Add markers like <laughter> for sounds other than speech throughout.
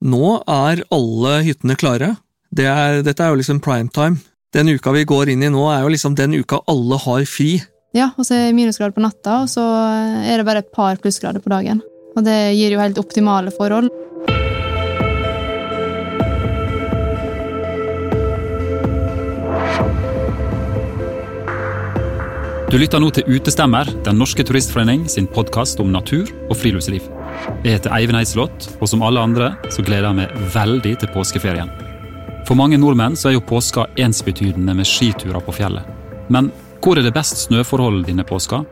Nå er alle hyttene klare. Det er, dette er jo liksom primetime. Den uka vi går inn i nå, er jo liksom den uka alle har fri. Ja, og så er det minusgrader på natta, og så er det bare et par plussgrader på dagen. Og det gir jo helt optimale forhold. Du lytter nå til Utestemmer, Den norske turistforening sin podkast om natur og friluftsliv. Jeg heter Eivind Eislott, og som alle andre så gleder jeg meg veldig til påskeferien. For mange nordmenn så er jo påska ensbetydende med skiturer på fjellet. Men hvor er det best snøforhold denne påska?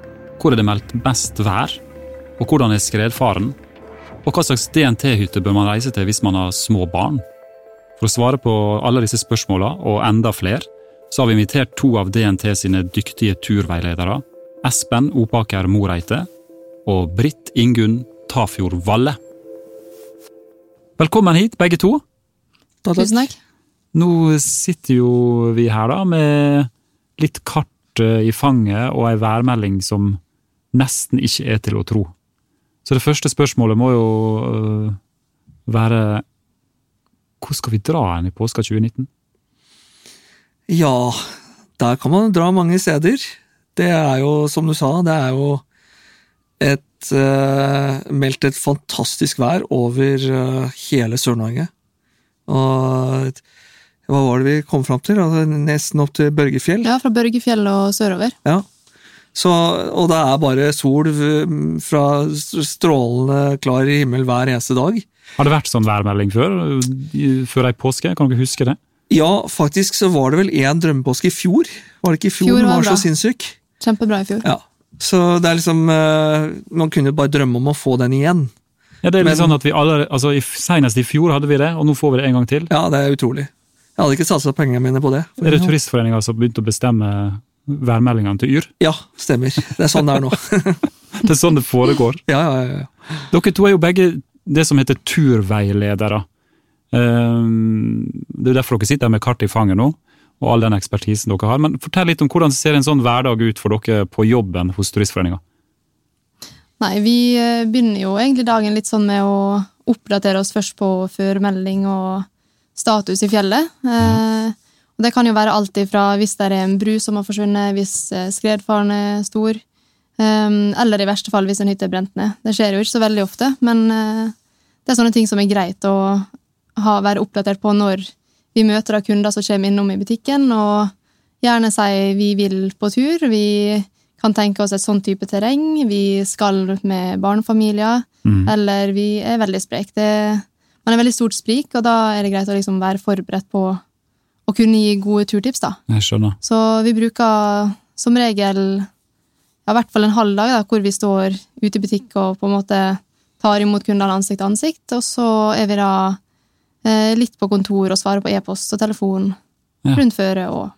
Hvor er det meldt best vær? Og hvordan er skredfaren? Og hva slags DNT-hytte bør man reise til hvis man har små barn? For å svare på alle disse spørsmåla, og enda flere, så har vi invitert to av DNT sine dyktige turveiledere, Espen Opaker Moreite og Britt Ingunn Tafjord Valle. Velkommen hit, begge to. Da. Tusen takk. Nå sitter jo vi her da med litt kart eh, i fanget og ei værmelding som nesten ikke er til å tro. Så det første spørsmålet må jo øh, være Hvor skal vi dra hen i påska 2019? Ja, der kan man dra mange steder. Det er jo, som du sa, det er jo et eh, meldt et fantastisk vær over eh, hele Sør-Norge. Og hva var det vi kom fram til? Altså, nesten opp til Børgefjell. Ja, fra Børgefjell og sørover. Ja. Så, og det er bare sol fra strålende klar himmel hver eneste dag. Har det vært sånn værmelding før? Før ei påske? Kan dere huske det? Ja, faktisk så var det vel én drømmepåske i fjor. Var det ikke i fjor? Fjor den var var bra. så sinnssyk. Kjempebra i fjor. Ja. Så det er liksom eh, Man kunne bare drømme om å få den igjen. Ja, det er litt Men- sånn at vi alle, altså i- Senest i fjor hadde vi det, og nå får vi det en gang til. Ja, det er utrolig. Jeg hadde ikke satsa pengene mine på det. Er det Turistforeninga som begynte å bestemme værmeldingene til Yr? Ja, stemmer. Det er sånn det er nå. <laughs> Det er sånn det foregår. <laughs> Ja, ja, ja, ja. Dere to er jo begge det som heter turveiledere. Ehm, Det er derfor dere sitter med kart i fanget nå, og all den ekspertisen dere har. Men fortell litt om hvordan ser en sånn hverdag ut for dere på jobben hos Turistforeninga? Nei, vi eh, begynner jo egentlig dagen litt sånn med å oppdatere oss først på førmelding og status i fjellet. Ja. og det kan jo være alt ifra hvis det er en bru som har forsvunnet, hvis eh, skredfaren er stor, eh, eller i verste fall hvis en hytte er brent ned. Det skjer jo ikke så veldig ofte, men eh, det er sånne ting som er greit å ha, være oppdatert på når vi møter da kunder som kommer innom i butikken, og gjerne sier vi vil på tur, vi kan tenke oss et sånn type terreng, vi skal med barnefamilier, Mm. eller vi er veldig sprek. Det, man er veldig stort sprik, og da er det greit å liksom være forberedt på å kunne gi gode turtips. da. Jeg skjønner. Så vi bruker som regel ja, i hvert fall en halv dag da, hvor vi står ute i butikk og på en måte tar imot kundene ansikt til ansikt, og så er vi da litt på kontor og svare på e-post og telefon Ja. rundt føret og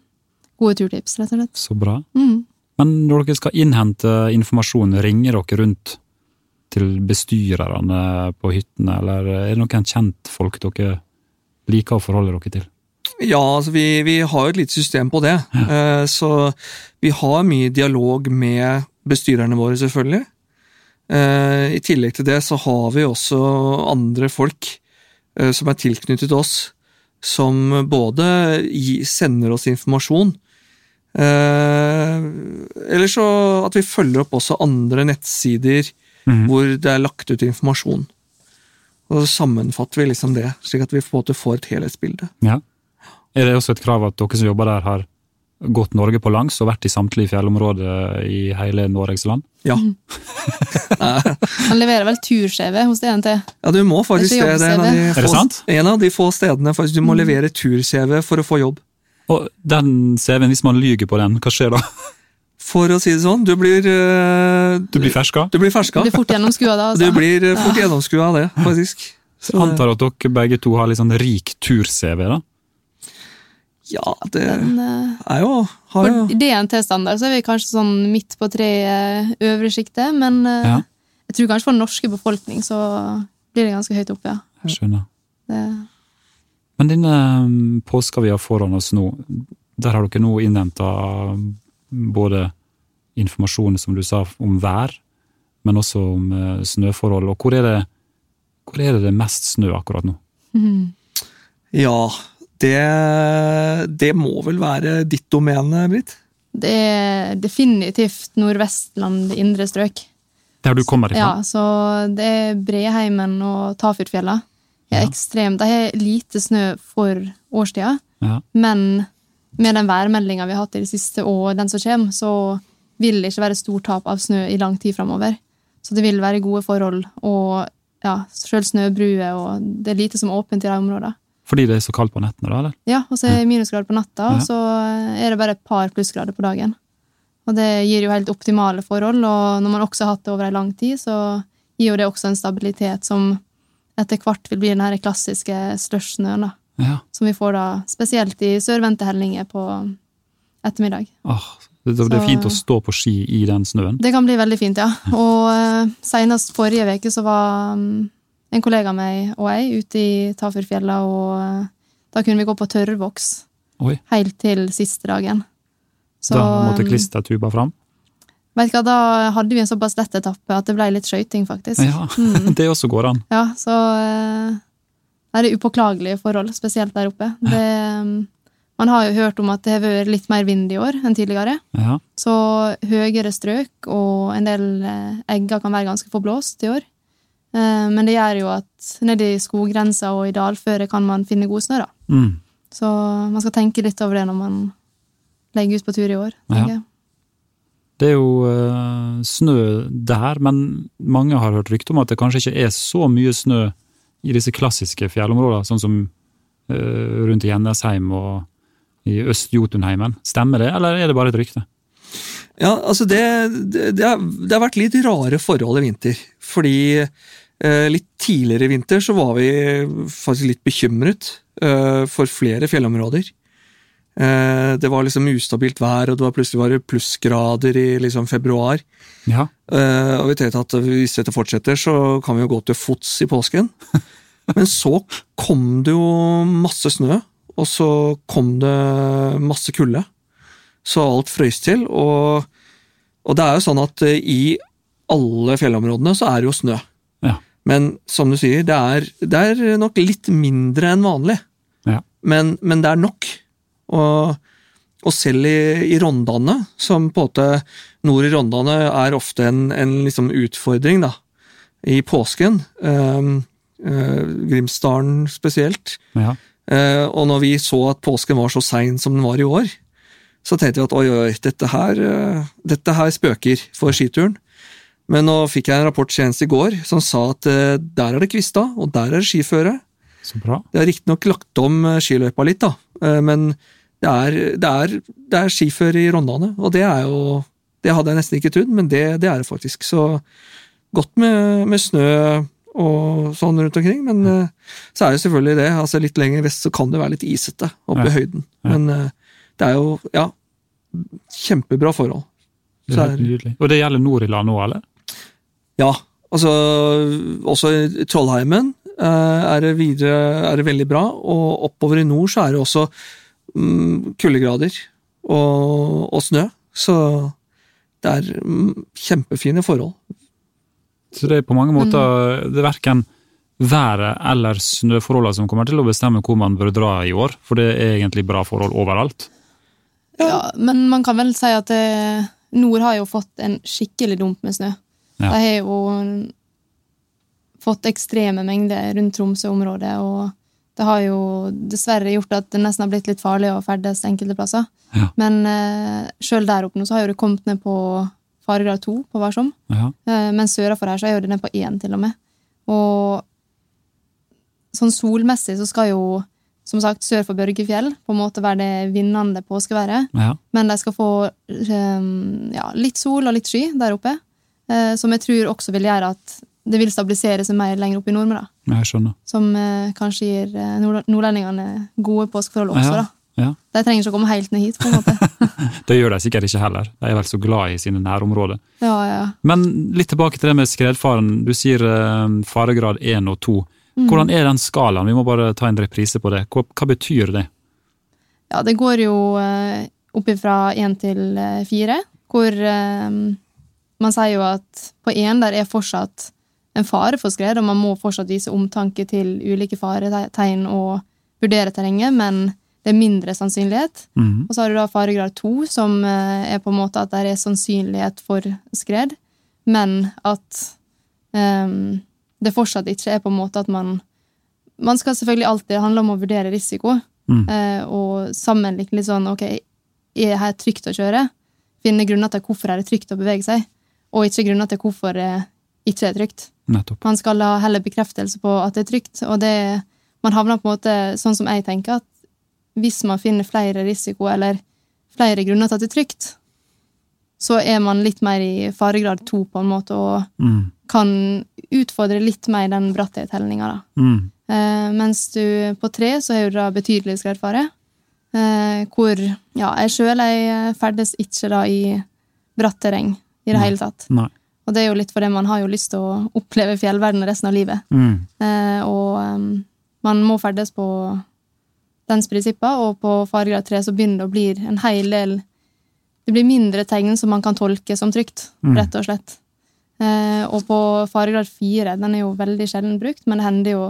gode turtips, rett og slett. Så bra. Mm. Men når dere skal innhente informasjon, ringer dere rundt til bestyrerne på hyttene, eller er det noen kjentfolk dere liker å forholde dere til? Ja, altså vi, vi har jo et lite system på det. Ja. Så vi har mye dialog med bestyrerne våre, selvfølgelig. Eh, I tillegg til det så har vi også andre folk eh, som er tilknyttet oss, som både sender oss informasjon, eh, eller så at vi følger opp også andre nettsider mm. hvor det er lagt ut informasjon. Og så sammenfatter vi liksom det, slik at vi på en måte får et helhetsbilde. Ja. Er det også et krav at dere som jobber der, har gått Norge på langs og vært i samtlige fjellområder i hele Norges land? Ja. <laughs> Han leverer vel tur-CV hos DNT. Ja, du må faktisk Det er det. er en av de. Er få- sant? En av de få stedene faktisk du må levere tur-CV for å få jobb. Og den CV-en, hvis man lyger på den, hva skjer da? For å si det sånn, du blir uh, Du blir ferska? Du blir ferska. Du blir fort gjennomskua da. Du Altså. blir eh, fort gjennomskua av det, faktisk. Så jeg antar at dere begge to har litt sånn rik tur-CV, da? Ja, det Men, eh, er jo har jo For DNT-standard så er vi kanskje sånn midt på tre eh, øvre sjiktet, men eh, Ja. jeg tror kanskje for den norske befolkning så blir det ganske høyt oppe, ja. Jeg skjønner. Det, Men denne påska vi har foran oss nå, der har dere nå innhenta både informasjon, som du sa, om vær, men også om snøforhold. Og hvor er det hvor er det, det mest snø akkurat nå? Mm. Ja, det, det må vel være ditt domene, Britt? Det er definitivt Nordvestland indre strøk. Der du kommer ifra? Ja, så det er Breheimen og Tafjordfjella. Ja. ekstremt. De har lite snø for årstida, Ja. men med den værmeldinga vi har hatt i det siste, og den som kommer, så vil det ikke være stort tap av snø i lang tid framover. Så det vil være gode forhold, og ja, sjøl snøbruer, og det er lite som er åpent i de områdene. Fordi det er så kaldt på nettene, da? eller? Ja, og så er det minusgrader på natta, og så er det bare et par plussgrader på dagen. Og det gir jo helt optimale forhold, og når man også har hatt det over ei lang tid, så gir jo det også en stabilitet som etter hvert vil bli den her klassiske slushsnøen, da. Ja. Som vi får da spesielt i sørvendte hellinger på ettermiddag. Åh, det, det er fint å stå på ski i den snøen. Det kan bli veldig fint, ja. Og eh, senest forrige uke så var mm, en kollega av meg og jeg ute i Tafjordfjella, og eh, da kunne vi gå på tørrvoks Oi, helt til siste dagen. Så, da måtte um, klistertuba fram? Vet du hva, Da hadde vi en såpass lett etappe at det ble litt skøyting, faktisk. Ja, <laughs> Mm. det også går an. Ja, så eh, Nei, det er upåklagelige forhold, spesielt der oppe. Det, um, man har jo hørt om at det har vært litt mer vind i år enn tidligere. Ja. Så høyere strøk og en del eh, egger kan være ganske forblåst i år. Eh, Men det gjør jo at nede i skoggrensa og i dalføret kan man finne god snø, da. Mm. Så man skal tenke litt over det når man legger ut på tur i år. Ja. tenker jeg. Det er jo uh, snø der, men mange har hørt rykte om at det kanskje ikke er så mye snø i disse klassiske fjellområdene, sånn som uh, rundt i Gjennesheim og i Øst-Jotunheimen. Stemmer det, eller er det bare et rykte? Ja, altså det, det, det, har, det har vært litt rare forhold i vinter. Fordi eh, litt tidligere i vinter så var vi faktisk litt bekymret eh, for flere fjellområder. Eh, det var liksom ustabilt vær, og det var plutselig var det plussgrader i liksom februar. Ja. Og vi tenkte at hvis dette fortsetter, så kan vi jo gå til fots i påsken. <laughs> Men så kom det jo masse snø, og så kom det masse kulde. Så alt frøys til, og, og det er jo sånn at i alle fjellområdene så er det jo snø. Ja. Men som du sier, det er, det er nok litt mindre enn vanlig. Ja. Men, men det er nok. Og, og selv i, i Rondane, som på en måte Nord i Rondane er ofte en, en liksom utfordring, da. I påsken. Um, eh, Grimsdalen spesielt. ja. Eh, og når vi så at påsken var så sein som den var i år, så tenkte vi at oi, oi, dette her, eh, dette her spøker for skituren. Men nå fikk jeg en rapport senest i går som sa at eh, der er det kvista, og der er det skiføre. Så bra. Det er riktignok lagt om eh, skiløypa litt, da, eh, men det er, det er, det er skiføre i Rondane, og det er jo Det hadde jeg nesten ikke trodd, men det, det er det faktisk. Så godt med, med snø og sånn rundt omkring, men ja. så er det selvfølgelig det. altså Litt lenger vest så kan det være litt isete oppe i høyden, Ja. men det er jo ja, kjempebra forhold. Det er helt nydelig. Og det gjelder Nord-Irland nå, eller? Ja, altså også i Trollheimen eh, er det videre er det veldig bra, og oppover i nord så er det også mm, kuldegrader og, og snø. Så det er mm, kjempefine forhold. Så det er på mange måter det er verken været eller snøforholdene som kommer til å bestemme hvor man bør dra i år, for det er egentlig bra forhold overalt. Ja, men man kan vel si at det, nord har jo fått en skikkelig dump med snø. Ja. De har jo fått ekstreme mengder rundt Tromsø-området, og det har jo dessverre gjort at det nesten har blitt litt farlig å ferdes enkelte plasser. Ja. Men eh, sjøl der oppe nå så har jo det kommet ned på faregrad to på Varsom, Ja. eh, men sørafor her så er jo det ned på én, til og med. Og sånn solmessig så skal jo, som sagt, sør for Børgefjell på en måte være det vinnende påskeværet. ja. Men de skal få um, ja, litt sol og litt sky der oppe, som jeg tror også vil gjøre at det vil stabilisere seg mer lenger oppe i nord. Jeg skjønner. Som eh, kanskje gir eh, nord nordlendingene gode påskeforhold også, Ja, ja. De trenger ikke å komme helt ned hit, på en måte. <laughs> Det gjør de sikkert ikke heller. De er vel så glad i sine nærområder. ja, ja. Men litt tilbake til det med skredfaren. Du sier eh, faregrad 1 og 2. Mm. Hvordan er den skalaen? Vi må bare ta en reprise på det. Hva, hva betyr det? Ja, det går jo eh, opp fra én til eh, fire, hvor eh, man sier jo at på én der er fortsatt en fare for skred, og man må fortsatt vise omtanke til ulike faretegn og vurdere terrenget, men det er mindre sannsynlighet. Mhm. Og så har du da faregrad to, som eh, er på en måte at det er sannsynlighet for skred, men at um, det fortsatt ikke er på en måte at man Man skal selvfølgelig alltid det handler om å vurdere risiko, Mm. uh, og sammenligne litt sånn Ok, er her trygt å kjøre? Finne grunner til hvorfor er det trygt å bevege seg, og ikke grunner til hvorfor det ikke er trygt. Nettopp. Man skal ha heller bekreftelse på at det er trygt, og det Man havner på en måte sånn som jeg tenker, at hvis man finner flere risiko eller flere grunner til at det er trygt, så er man litt mer i faregrad to, på en måte, og Mm. kan utfordre litt mer den bratthetshellinga, da. Mm. Eh, mens du på tre så har du da betydelig skredfare. Eh, hvor ja, jeg sjøl ferdes ikke da i bratt terreng i det Nei. hele tatt. Nei. Og det er jo litt fordi man har jo lyst til å oppleve fjellverdenen resten av livet. Mm. Eh, og um, man må ferdes på dens prinsipper, og på faregrad tre så begynner det å bli en hel del Det blir mindre tegn som man kan tolke som trygt, Mm. rett og slett. Eh, og på faregrad fire, den er jo veldig sjelden brukt, men det hender jo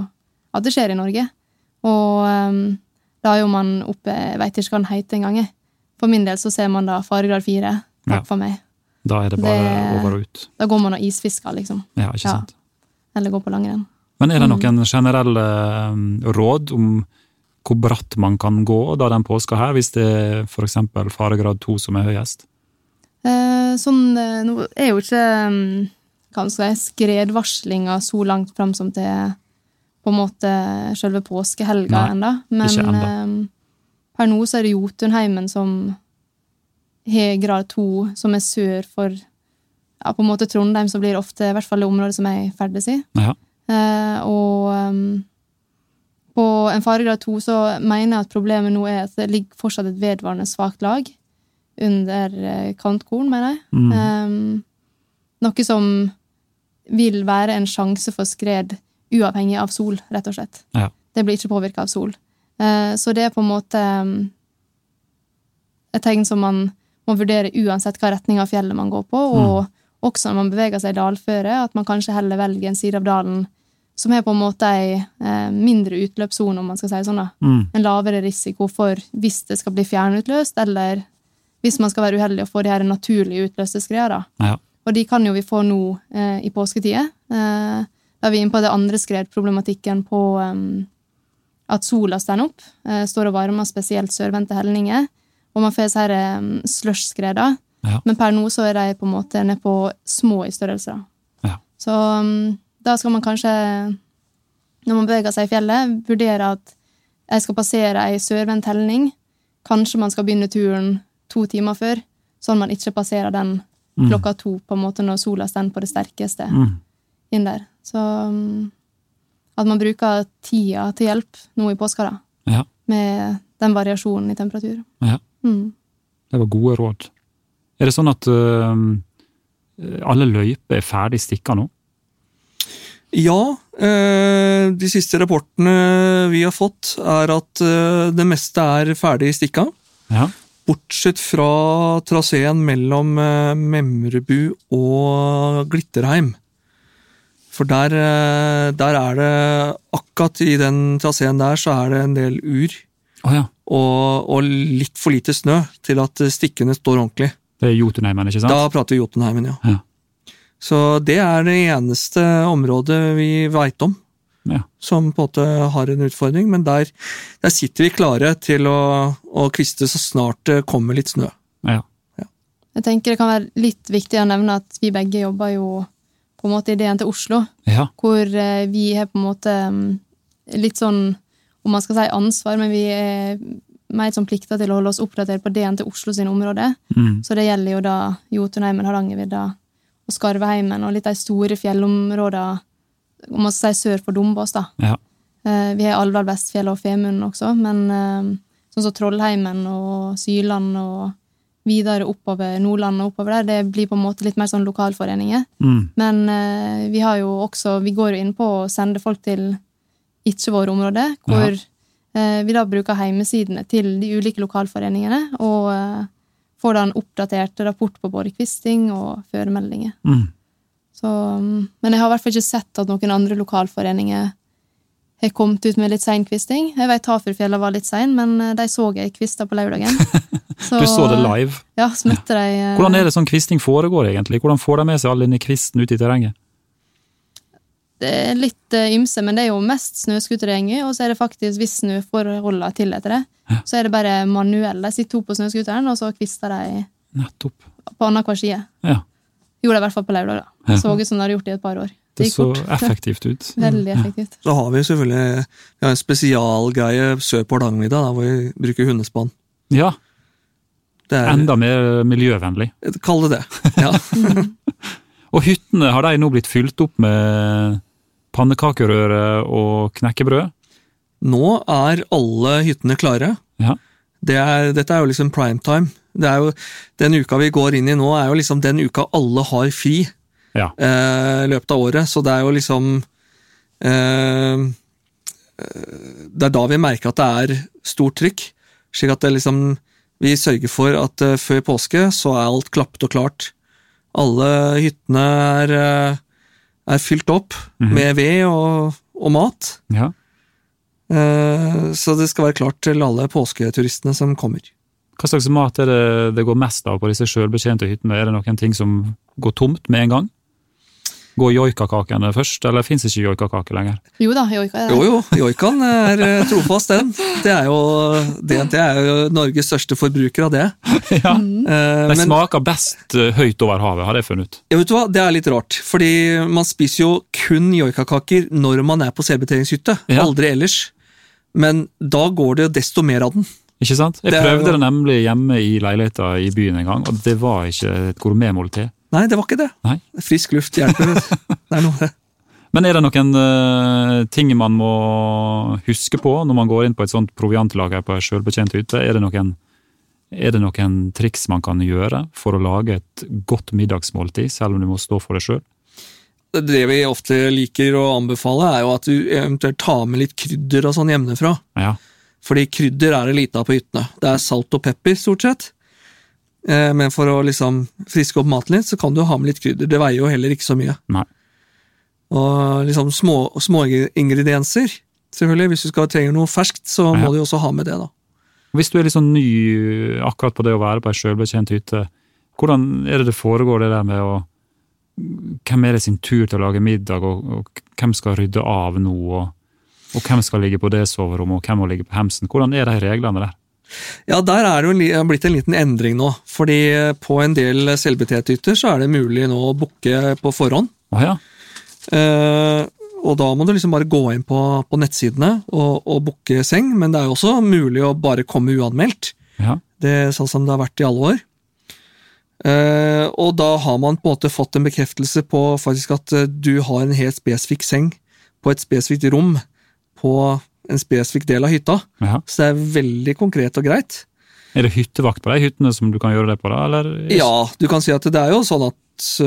at det skjer i Norge. Og um, da er jo man oppe Jeg veit ikke hva den heter engang. For min del så ser man da faregrad fire. Takk Ja. for meg. Da er det bare Det- over og ut. Da går man og isfisker, liksom. Ja, ikke Ja. sant. Eller går på langrenn. Men er det Mm. noen generelle um, råd om hvor bratt man kan gå da den påska her, hvis det er eksempel faregrad 2 som er høyest? Eh, sånn, eh, nå er jo ikke mm, hva skal jeg skredvarslinga så langt fram som til på en måte selve påskehelga ennå. Men eh, per nå så er det Jotunheimen som har grad to, som er sør for ja, på en måte Trondheim, så blir det ofte i hvert fall det området som jeg ferdes i. Ja. Eh, og um, på en faregrad to så mener jeg at problemet nå er at det ligger fortsatt et vedvarende svakt lag under eh, kantkorn, mener jeg. Mm. Um, noe som vil være en sjanse for skred uavhengig av sol, rett og slett. Ja. Det blir ikke påvirka av sol. Eh, så det er på en måte um, et tegn som man må vurdere uansett hva retning av fjellet man går på, og også når man beveger seg i dalføre, at man kanskje heller velger en side av dalen som er på en måte ei eh, mindre utløpssone, om man skal si det sånn. da. Mm. En lavere risiko for hvis det skal bli fjernutløst, eller hvis man skal være uheldig og få de her naturlige utløste skredene. Ja. Og de kan jo vi få nå eh, i påsketida. Eh, da er vi inne på det andre skredproblematikken på em, at sola står opp, eh, står og varmer spesielt sørvendte helninger, og man får her um, slush-skredene. Ja. Men per nå så er de på en måte nede på små i størrelse. Ja. Så um, da skal man kanskje, når man beveger seg i fjellet, vurdere at jeg skal passere ei sørvendt helning. Kanskje man skal begynne turen to timer før, sånn man ikke passerer den Mm. klokka to, på en måte når sola står på det sterkeste Mm. inn der. Så um, at man bruker tida til hjelp nå i påska, da. Ja. Med den variasjonen i temperatur. Ja. Mm. Det var gode råd. Er det sånn at uh, alle løyper er ferdig stikka nå? Ja, eh, de siste rapportene vi har fått, er at eh, det meste er ferdig stikka. Ja. Bortsett fra traseen mellom Memrebu og Glitterheim. For der, der er det Akkurat i den traseen der så er det en del ur. Oh ja. Og, og litt for lite snø til at stikkene står ordentlig. Det er Jotunheimen, ikke sant? Da prater vi Jotunheimen, ja. Ja. Så det er det eneste området vi veit om Ja. som på en måte har en utfordring, men der, der sitter vi klare til å, å kviste så snart det kommer litt snø. ja. Jeg tenker det kan være litt viktig å nevne at vi begge jobber jo på en måte i DN til Oslo, Ja. hvor eh, vi har på en måte mm, litt sånn, om man skal si ansvar, men vi er mer som plikta til å holde oss oppdatert på DN til Oslo sine områder. Mm. Så det gjelder jo da Jotunheimen, Hardangervidda og Skarveheimen, og litt de store fjellområdene om man skal si sør for Dombås. da. Ja. Eh, Vi har Alvdal, Vestfjell og Femund også, men eh, sånn som Trollheimen og Syland og videre oppover Nordland og oppover der, det blir på en måte litt mer sånn lokalforeninger. Mm. Men eh, vi har jo også, vi går jo inn på å sende folk til ikke våre områder, hvor eh, vi da bruker heimesidene til de ulike lokalforeningene, og eh, får da en oppdatert rapport på både kvisting og føremeldinger. Mm. Så, mm, men jeg har i hvert fall ikke sett at noen andre lokalforeninger har kommet ut med litt sein kvisting. Jeg vet Hafjellfjella var litt sein, men eh, de så jeg kvista på lørdagen. <laughs> du så det live? Ja, så møtte de eh, Hvordan er det sånn kvisting foregår, egentlig? Hvordan får de med seg all denne kvisten ut i terrenget? Det er litt uh, ymse, men det er jo mest snøscootergjenger, og så er det faktisk, hvis snøforholdene tillater det, så er det bare manuelle. De sitter to på snøscooteren, og så kvister de Nettopp. på annenhver side. Ja. Gjorde det i hvert fall på lørdag. Ja. Så ut som de har gjort det i et par år. Det det så fort. effektivt ut. <laughs> Veldig effektivt. Så har vi selvfølgelig vi har en spesialgreie sør på Hardangervidda, hvor vi bruker hundespann. Ja, Det er, enda mer miljøvennlig. Kall det det. Ja. <laughs> <laughs> Og hyttene, har de nå blitt fylt opp med pannekakerøre og knekkebrød? Nå er alle hyttene klare. Ja. Det er, dette er jo liksom prime time. Det er jo, den uka vi går inn i nå, er jo liksom den uka alle har fri Ja. eh, i løpet av året. Så det er jo liksom eh, Det er da vi merker at det er stort trykk. Slik at det liksom Vi sørger for at eh, før påske så er alt klappet og klart. Alle hyttene er, eh, er fylt opp Mhm. med ved og, og mat. ja. Eh, Så det skal være klart til alle påsketuristene som kommer. Hva slags mat er det det går mest av på disse sjølbetjente hyttene? Er det noen ting som går tomt med en gang? Går joikakakene først, eller fins ikke joikakake lenger? Jo da, joika er det. Jo jo, joikaen er eh, trofast, den. Det er jo, DNT er jo Norges største forbruker av det. <laughs> ja. mm. De smaker best eh, høyt over havet, har jeg funnet ut. ja, vet du hva, det er litt rart, fordi man spiser jo kun joikakaker når man er på selvbetjeningshytte, Ja. aldri ellers. Men da går det desto mer av den. Ikke sant? Jeg prøvde det nemlig hjemme i leiligheta i byen en gang, og det var ikke et gourmetmåltid. Nei, det var ikke det. Nei. Frisk luft hjelper. <laughs> Det er noe. Men er det noen uh, ting man må huske på når man går inn på et sånt proviantlager på ei sjølbetjent hytte? Er det, noen, er det noen triks man kan gjøre for å lage et godt middagsmåltid, selv om du må stå for det sjøl? Det vi ofte liker å anbefale, er jo at du eventuelt tar med litt krydder og sånn hjemmefra. Ja. Fordi krydder er det lite av på hyttene. Det er salt og pepper, stort sett. Eh, Men for å liksom friske opp maten litt, så kan du ha med litt krydder. Det veier jo heller ikke så mye. Nei. Og liksom små, små ingredienser, selvfølgelig. Hvis du skal trenger noe ferskt, så må Ja. du også ha med det, da. Hvis du er litt sånn ny akkurat på det å være på ei sjølbetjent hytte, hvordan er det det foregår det der med å Hvem er det sin tur til å lage middag, og, og hvem skal rydde av nå, og, og hvem skal ligge på det soverommet, og hvem må ligge på hemsen? Hvordan er de reglene der? Ja, der er det jo blitt en liten endring nå. Fordi på en del selvbetjenthytter så er det mulig nå å booke på forhånd. Ah, ja. Eh, og da må du liksom bare gå inn på, på nettsidene og, og booke seng, men det er jo også mulig å bare komme uanmeldt. ja. Det er sånn som det har vært i alle år. Eh, og da har man på en måte fått en bekreftelse på faktisk at eh, du har en helt spesifikk seng på et spesifikt rom på en spesifikk del av hytta. ja. Så det er veldig konkret og greit. Er det hyttevakt på de hyttene som du kan gjøre det på, da? Eller? Ja, du kan si at det er jo sånn at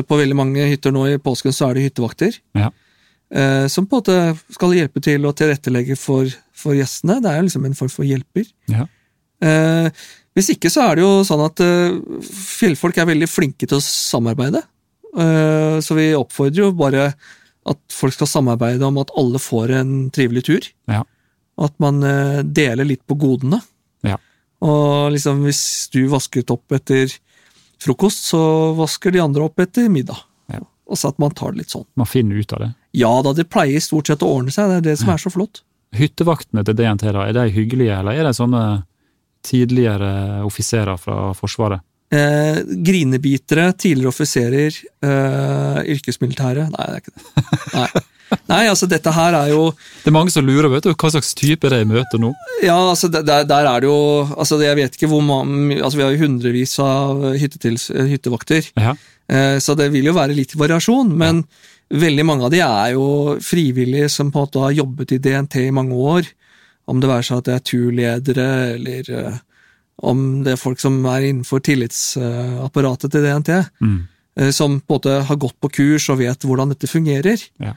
på veldig mange hytter nå i påsken så er det hyttevakter. Ja. Eh, som på en måte skal hjelpe til å tilrettelegge for, for gjestene. Det er jo liksom en form for hjelper. Ja. Eh, hvis ikke så er det jo sånn at eh, fjellfolk er veldig flinke til å samarbeide. Eh, så vi oppfordrer jo bare at folk skal samarbeide om at alle får en trivelig tur. Ja. Og at man eh, deler litt på godene. Ja. Og liksom hvis du vasket opp etter frokost, så vasker de andre opp etter middag. Ja. Og så at man tar det litt sånn. Man finner ut av det. Ja da, det pleier stort sett å ordne seg, det er det som er så flott. Hyttevaktene til DNT, da, er de hyggelige, eller er de sånne tidligere offiserer fra Forsvaret? Eh, grinebitere, tidligere offiserer, eh, yrkesmilitære Nei, det er ikke det. Nei. Nei, altså dette her er jo Det er mange som lurer, vet du, hva slags type er det jeg møter nå? Ja, altså der, der er det jo altså Jeg vet ikke hvor mange altså Vi har jo hundrevis av hyttetils, hyttevakter, Ja. eh, så det vil jo være litt variasjon. Men veldig mange av de er jo frivillige som på en måte har jobbet i DNT i mange år. Om det være seg at det er turledere, eller eh, om det er folk som er innenfor tillitsapparatet til DNT. Mm. eh, som på en måte har gått på kurs og vet hvordan dette fungerer. Ja.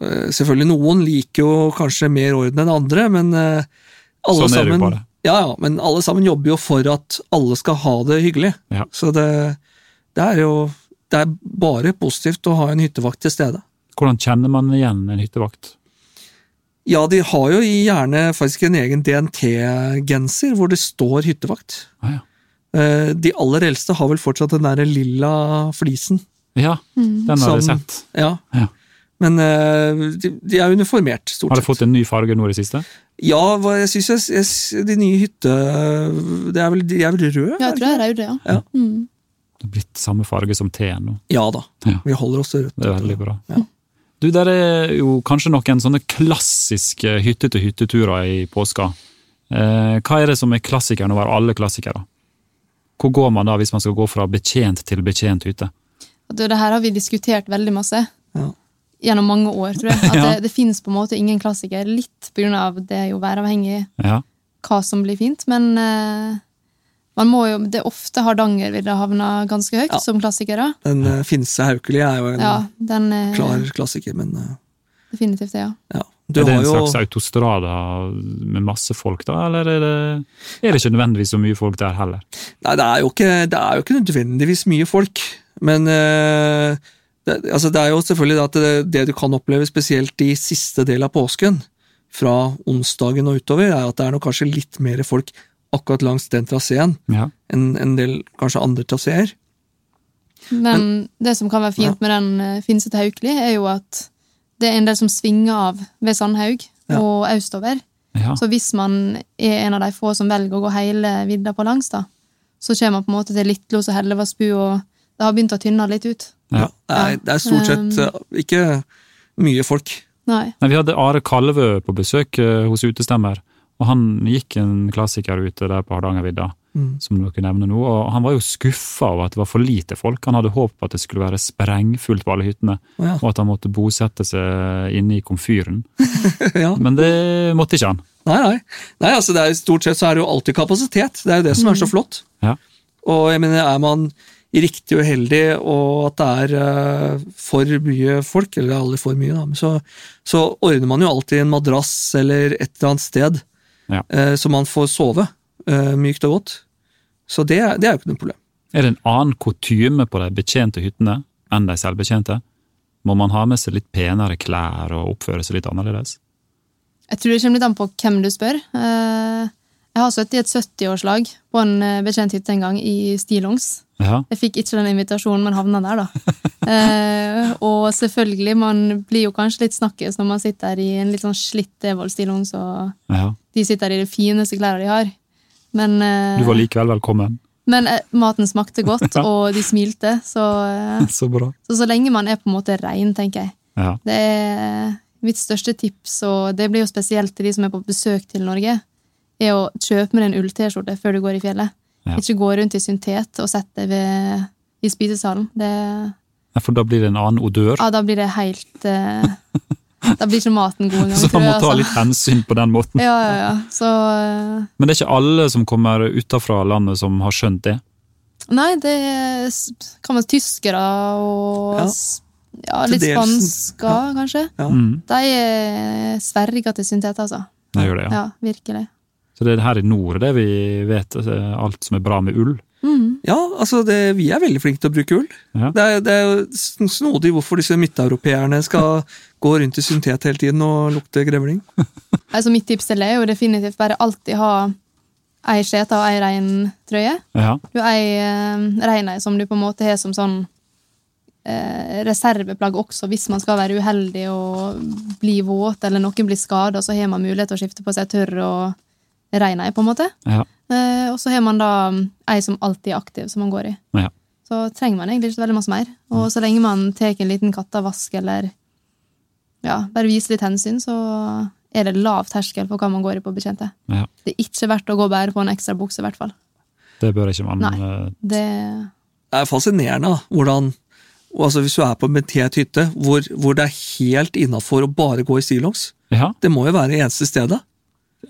Eh, Selvfølgelig noen liker jo kanskje mer orden enn andre, men eh, alle Sånn sammen. Ja, ja, men alle sammen jobber jo for at alle skal ha det hyggelig. Ja. Så det, det er jo det er bare positivt å ha en hyttevakt til stede. Hvordan kjenner man igjen en hyttevakt? Ja, de har jo gjerne faktisk en egen DNT-genser hvor det står hyttevakt. Ah, ja. Eh, De aller eldste har vel fortsatt den der lilla flisen. ja, den har jeg sett. Ja. Ja. Men eh, de, de er uniformert, stort sett. Har de fått en ny farge nå i det siste? Ja, jeg syns jeg, jeg, de nye hytte... De er vel, de er vel røde? Ja, jeg tror det er røde, ja. Ja. Mm. Det er blitt samme farge som teen nå. Ja da. Ja. Vi holder oss til rødt. Det er veldig bra. Ja. Du, Der er jo kanskje noen sånne klassiske hytte-til-hytteturer i påska. Eh, hva er det som er klassikeren over alle klassikere? Hvor går man da hvis man skal gå fra betjent til betjent hytte? Du, det, her har vi diskutert veldig masse Ja. gjennom mange år, tror jeg. <laughs> At Ja. det, det finnes på en måte ingen klassiker, litt av det er jo væravhengig Ja, hva som blir fint, men eh, man må jo, det er ofte ville havna ganske høyt Ja. som klassikere. Den uh, Finse Haukeli er jo en Ja, den uh, klar klassiker, men uh, definitivt det, ja. ja. Du er det en jo slags autostrada med masse folk, da? Eller er det, er det ikke nødvendigvis så mye folk der heller? Nei, det er jo ikke, det er jo ikke nødvendigvis mye folk, men uh, det, altså det er jo selvfølgelig det at det, det du kan oppleve spesielt i siste del av påsken, fra onsdagen og utover, er at det er kanskje litt mer folk akkurat langs den traseen Ja. enn en del kanskje andre traseer. Men, det som kan være fint med den Finse-Haukeli, er jo at det er en del som svinger av ved Sandhaug Ja. og østover. ja. Så hvis man er en av de få som velger å gå hele vidda på langs, da, så kommer man på en måte til Litlos og Hellevassbu, og det har begynt å tynne litt ut. Ja. Det, er, det er stort sett eh, ikke mye folk. Nei. Nei, vi hadde Are Kalvø på besøk eh, hos Utestemmer, og han gikk en klassiker ute der på Hardangervidda, Mm. som dere nevner nå, og han var jo skuffa over at det var for lite folk. Han hadde håpet på at det skulle være sprengfullt på alle hyttene, ja. og at han måtte bosette seg inne i komfyren. <laughs> ja. Men det måtte ikke han. Nei, nei. nei altså det er, stort sett så er det jo alltid kapasitet. Det er jo det som er så flott. Ja. Og jeg mener, er man riktig uheldig og at det er uh, for mye folk, eller er aldri for mye, da, så, så ordner man jo alltid en madrass eller et eller annet sted, Ja. eh, så man får sove eh, mykt og godt. Så det, er- det er jo ikke noe problem. Er det en annen kutyme på de betjente hyttene enn de selvbetjente? Må man ha med seg litt penere klær og oppføre seg litt annerledes? Jeg tror det kommer litt an på hvem du spør. Eh, Jeg har sittet i et 70-årslag på en bekjent betjent hytte en gang i stillongs. Ja, Jeg fikk ikke den invitasjonen, men havna der, da. <laughs> Eh, og selvfølgelig, man blir jo kanskje litt snakkes når man sitter i en litt sånn slitt Evold-stillongs, og ja. de sitter i de fineste klærne de har. Men, eh, Du var likevel velkommen. men eh, maten smakte godt, <laughs> Ja. og de smilte, så, eh, <laughs> Så bra. så så lenge man er på en måte rein, tenker jeg. Ja. Det er mitt største tips, og det blir jo spesielt til de som er på besøk til Norge, er å kjøpe med deg en ull-T-skjorte før du går i fjellet. Ja. Ikke gå rundt i syntet og sette deg ved, i spisesalen. Det, Ja, For da blir det en annen odør. ja, da blir det helt eh, Da blir ikke maten god <laughs> engang. Så man må jeg, ta altså. litt hensyn på den måten. Ja, ja, ja. Så eh, Men det er ikke alle som kommer utafra landet som har skjønt det. Nei, det kan være tyskere og Ja. ja, litt spansker, ja. kanskje. Ja. Mm, De sverger til syntet, altså. det gjør det, ja. Ja, virkelig. Så det er her i nord det vi vet eh, alt som er bra med ull. Mm. Ja, altså det, vi er veldig flinke til å bruke ull. Ja. Det, er, det er snodig hvorfor disse midteuropeerne skal <laughs> gå rundt i syntet hele tiden og lukte grevling. <laughs> Altså, mitt tips til deg er jo definitivt bare alltid ha ei skjete og ei reintrøye. Ja, Du har ei uh, reinei som du på en måte har som sånn eh, reserveplagg også, hvis man skal være uheldig og bli våt, eller noen blir skada, så har man mulighet til å skifte på seg tørr og reinei, på en måte. ja, Eh, og så har man da mm, ei som alltid er aktiv, som man går i. ja. Så trenger man egentlig ikke veldig masse mer. Og så lenge man tar en liten kattevask, eller ja, bare viser litt hensyn, så er det lav terskel for hva man går i på bekjente. ja. Det er ikke verdt å gå bare på en ekstra bukse, i hvert fall. Det bør ikke man Nei. eh, Det Det er fascinerende hvordan altså Hvis du er på en betjent hytte hvor, hvor det er helt innafor å bare gå i stillongs Ja. Det må jo være det eneste stedet.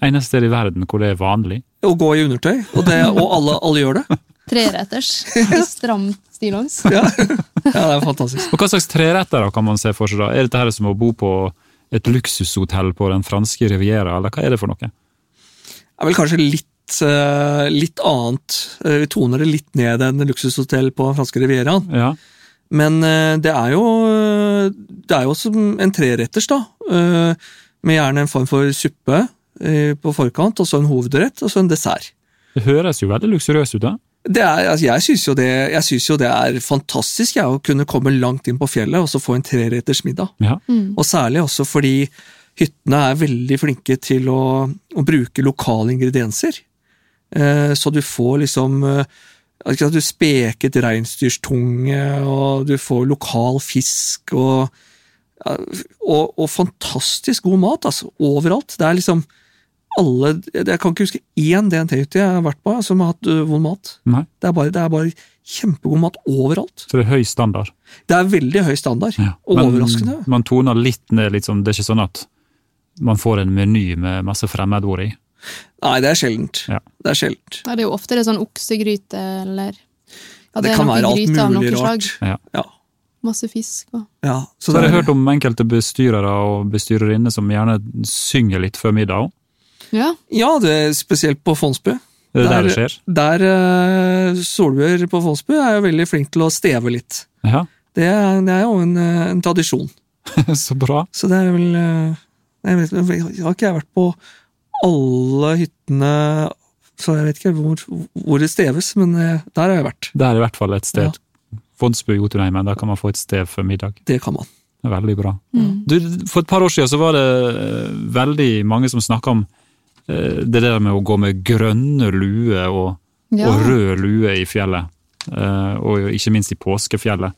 Eneste sted i verden hvor det er vanlig. Å gå i undertøy, og, det, og alle, alle gjør det. <laughs> treretters <laughs> i stramt stillongs. Ja. ja, det er fantastisk. Og Hva slags treretter kan man se for seg? da? Er dette her som å bo på et luksushotell på den franske riviera, eller hva er det for noe? Det er vel kanskje litt, eh, litt annet. Eh, Vi toner det litt ned enn luksushotell på den franske rivieraen. Ja, Men eh, det er jo det er jo som en treretters, da. eh, Med gjerne en form for suppe på forkant, og så en hovedrett, og så en dessert. Det høres jo veldig luksuriøst ut, da. Det er, altså jeg syns jo, synes jo det er fantastisk ja, å kunne komme langt inn på fjellet og så få en treretters middag. Ja. Og særlig også fordi hyttene er veldig flinke til å, å bruke lokale ingredienser. Eh, så du får liksom eh, ikke Du speket reinsdyrstunge, og du får lokal fisk og, og, og fantastisk god mat, altså. Overalt. Det er liksom alle Jeg kan ikke huske én DNT-hytte jeg har vært på som har hatt vond mat. Nei. Det er, bare, det er bare kjempegod mat overalt. Så det er høy standard. Det er veldig høy standard. Ja. Men Overraskende. man toner litt ned, sånn, det er ikke sånn at man får en meny med masse fremmedord i. Nei, det er sjeldent. Ja. Det er sjeldent. Ja, det er jo ofte det er sånn oksegryte eller ja, Det det, kan være alt mulig rart. Ja. Ja. Masse fisk og ja. Så Så har jeg hørt om enkelte bestyrere og bestyrerinner som gjerne synger litt før middag òg. Ja. ja, det er spesielt på Fondsbu. Det er der Der- det skjer. Der uh, Solbjørn på Fondsbu er jo veldig flink til å steve litt. Ja, Det er, det er jo en, eh, en tradisjon. <laughs> så bra. Så det er vel eh, jeg, vet, jeg har ikke jeg vært på alle hyttene Så jeg vet ikke hvor, hvor det steves, men der har jeg vært. Det er i hvert fall et sted. Fondsbu Jotunheimen, der kan man få et sted før middag. Det kan man. Det er veldig bra. Mm. Du, for et par år siden så var det veldig mange som snakka om det der med å gå med grønne lue og, Ja. og rød lue i fjellet. eh, og ikke minst i påskefjellet.